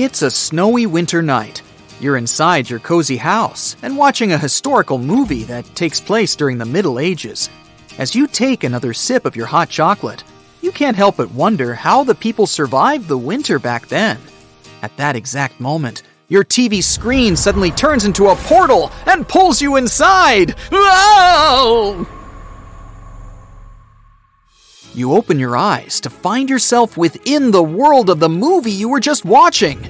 It's a snowy winter night. You're inside your cozy house and watching a historical movie that takes place during the Middle Ages. As you take another sip of your hot chocolate, you can't help but wonder how the people survived the winter back then. At that exact moment, your TV screen suddenly turns into a portal and pulls you inside. Whoa! You open your eyes to find yourself within the world of the movie you were just watching.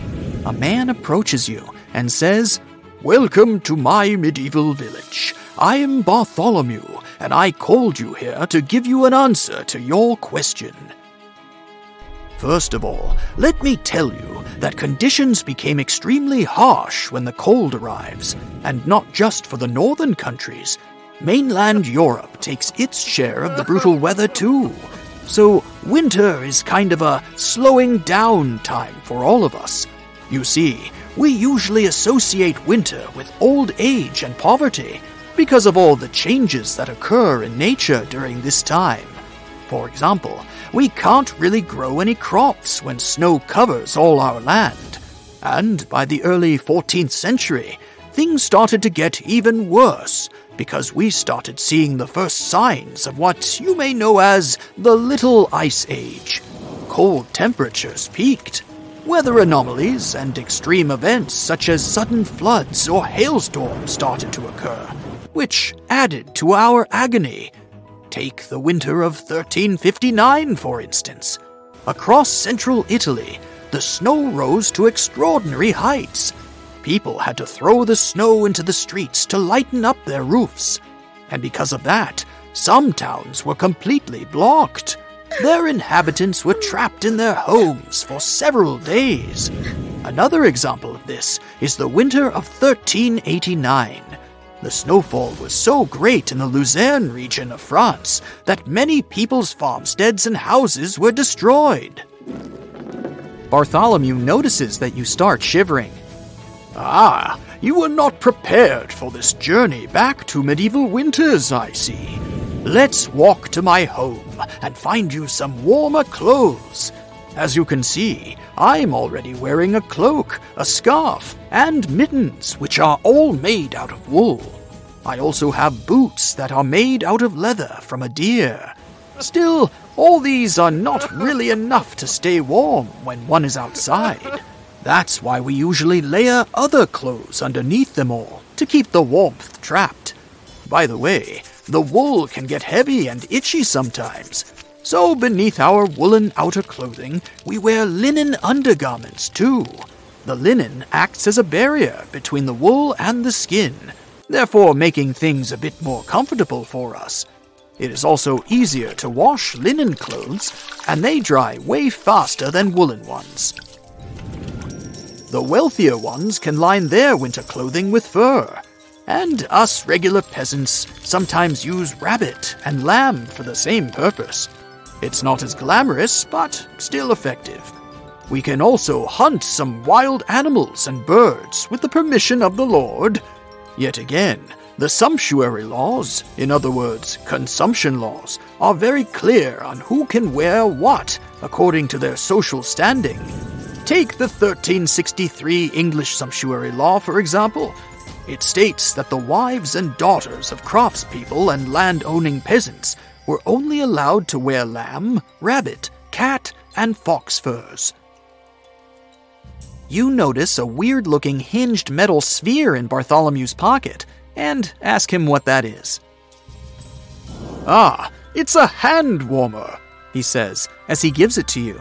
A man approaches you and says, Welcome to my medieval village. I am Bartholomew, and I called you here to give you an answer to your question. First of all, let me tell you that conditions became extremely harsh when the cold arrives, and not just for the northern countries. Mainland Europe takes its share of the brutal weather too. So, winter is kind of a slowing down time for all of us. You see, we usually associate winter with old age and poverty because of all the changes that occur in nature during this time. For example, we can't really grow any crops when snow covers all our land. And by the early 14th century, things started to get even worse because we started seeing the first signs of what you may know as the Little Ice Age. Cold temperatures peaked. Weather anomalies and extreme events such as sudden floods or hailstorms started to occur, which added to our agony Take the winter of 1359, for instance. Across central Italy, the snow rose to extraordinary heights. People had to throw the snow into the streets to lighten up their roofs. And because of that, some towns were completely blocked. Their inhabitants were trapped in their homes for several days. Another example of this is the winter of 1389. The snowfall was so great in the Lozère region of France that many people's farmsteads and houses were destroyed. Bartholomew notices that you start shivering. Ah, you were not prepared for this journey back to medieval winters, I see. Let's walk to my home and find you some warmer clothes. As you can see, I'm already wearing a cloak, a scarf, and mittens, which are all made out of wool. I also have boots that are made out of leather from a deer. Still, all these are not really enough to stay warm when one is outside. That's why we usually layer other clothes underneath them all to keep the warmth trapped. By the way, the wool can get heavy and itchy sometimes. So, beneath our woolen outer clothing, we wear linen undergarments too. The linen acts as a barrier between the wool and the skin, therefore making things a bit more comfortable for us. It is also easier to wash linen clothes, and they dry way faster than woolen ones. The wealthier ones can line their winter clothing with fur, and us regular peasants sometimes use rabbit and lamb for the same purpose. It's not as glamorous, but still effective. We can also hunt some wild animals and birds with the permission of the Lord. Yet again, the sumptuary laws, in other words, consumption laws, are very clear on who can wear what according to their social standing. Take the 1363 English sumptuary law, for example. It states that the wives and daughters of craftspeople and land owning peasants were only allowed to wear lamb, rabbit, cat, and fox furs. You notice a weird looking hinged metal sphere in Bartholomew's pocket and ask him what that is. Ah, it's a hand warmer, he says as he gives it to you.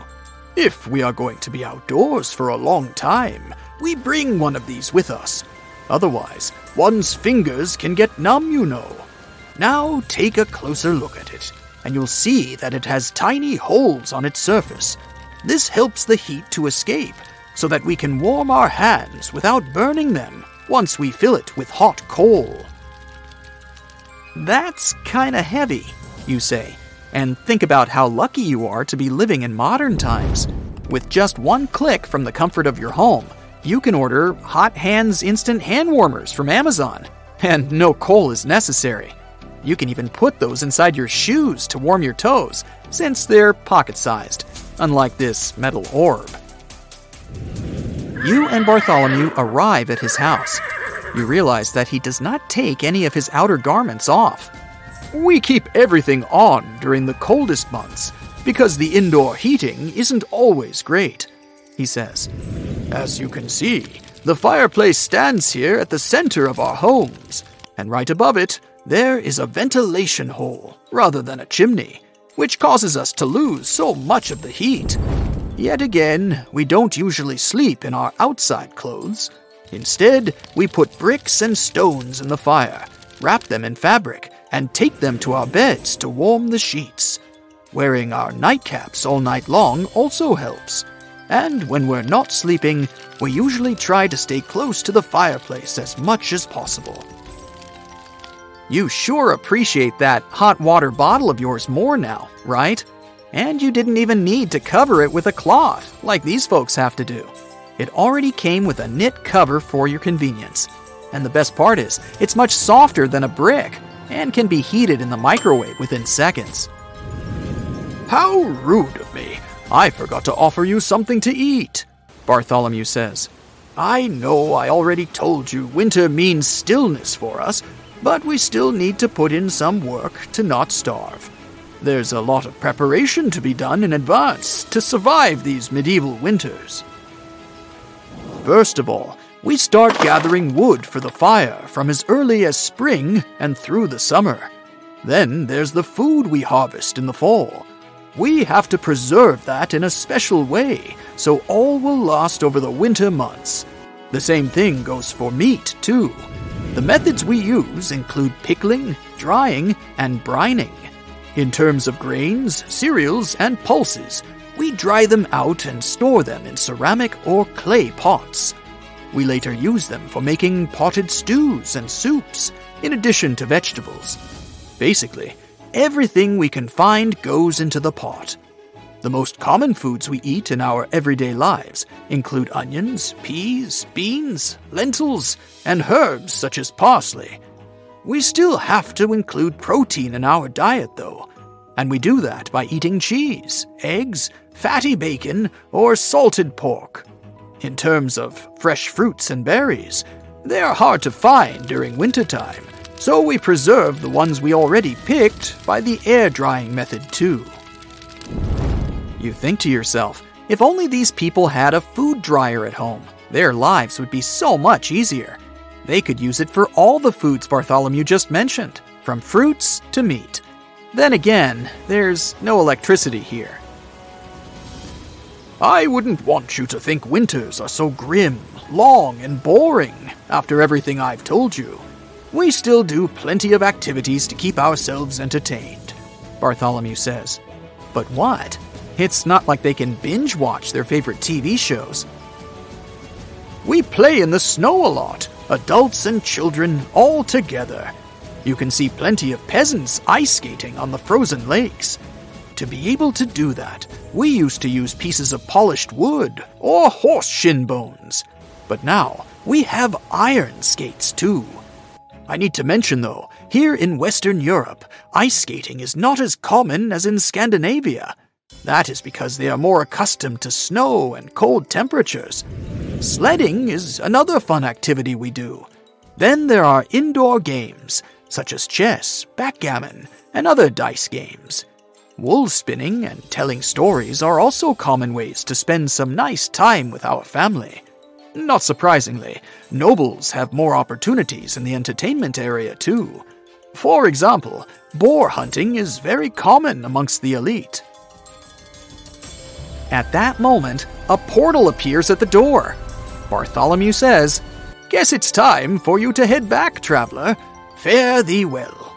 If we are going to be outdoors for a long time, we bring one of these with us. Otherwise, one's fingers can get numb, you know. Now take a closer look at it, and you'll see that it has tiny holes on its surface. This helps the heat to escape, so that we can warm our hands without burning them once we fill it with hot coal. That's kinda heavy, you say, and think about how lucky you are to be living in modern times. With just one click from the comfort of your home, you can order Hot Hands instant hand warmers from Amazon, and no coal is necessary. You can even put those inside your shoes to warm your toes, since they're pocket sized, unlike this metal orb. You and Bartholomew arrive at his house. You realize that he does not take any of his outer garments off. We keep everything on during the coldest months because the indoor heating isn't always great, he says. As you can see, the fireplace stands here at the center of our homes, and right above it, there is a ventilation hole rather than a chimney, which causes us to lose so much of the heat. Yet again, we don't usually sleep in our outside clothes. Instead, we put bricks and stones in the fire, wrap them in fabric, and take them to our beds to warm the sheets. Wearing our nightcaps all night long also helps. And when we're not sleeping, we usually try to stay close to the fireplace as much as possible. You sure appreciate that hot water bottle of yours more now, right? And you didn't even need to cover it with a cloth, like these folks have to do. It already came with a knit cover for your convenience. And the best part is, it's much softer than a brick and can be heated in the microwave within seconds. How rude of me! I forgot to offer you something to eat, Bartholomew says. I know I already told you winter means stillness for us, but we still need to put in some work to not starve. There's a lot of preparation to be done in advance to survive these medieval winters. First of all, we start gathering wood for the fire from as early as spring and through the summer. Then there's the food we harvest in the fall. We have to preserve that in a special way so all will last over the winter months. The same thing goes for meat, too. The methods we use include pickling, drying, and brining. In terms of grains, cereals, and pulses, we dry them out and store them in ceramic or clay pots. We later use them for making potted stews and soups, in addition to vegetables. Basically, everything we can find goes into the pot. The most common foods we eat in our everyday lives include onions, peas, beans, lentils, and herbs such as parsley. We still have to include protein in our diet, though, and we do that by eating cheese, eggs, fatty bacon, or salted pork. In terms of fresh fruits and berries, they are hard to find during wintertime, so we preserve the ones we already picked by the air drying method, too. You think to yourself, if only these people had a food dryer at home, their lives would be so much easier. They could use it for all the foods Bartholomew just mentioned, from fruits to meat. Then again, there's no electricity here. I wouldn't want you to think winters are so grim, long, and boring after everything I've told you. We still do plenty of activities to keep ourselves entertained, Bartholomew says. But what? It's not like they can binge watch their favorite TV shows. We play in the snow a lot, adults and children all together. You can see plenty of peasants ice skating on the frozen lakes. To be able to do that, we used to use pieces of polished wood or horse shin bones. But now, we have iron skates too. I need to mention though, here in Western Europe, ice skating is not as common as in Scandinavia. That is because they are more accustomed to snow and cold temperatures. Sledding is another fun activity we do. Then there are indoor games, such as chess, backgammon, and other dice games. Wool spinning and telling stories are also common ways to spend some nice time with our family. Not surprisingly, nobles have more opportunities in the entertainment area too. For example, boar hunting is very common amongst the elite. At that moment, a portal appears at the door. Bartholomew says, Guess it's time for you to head back, traveler. Fare thee well.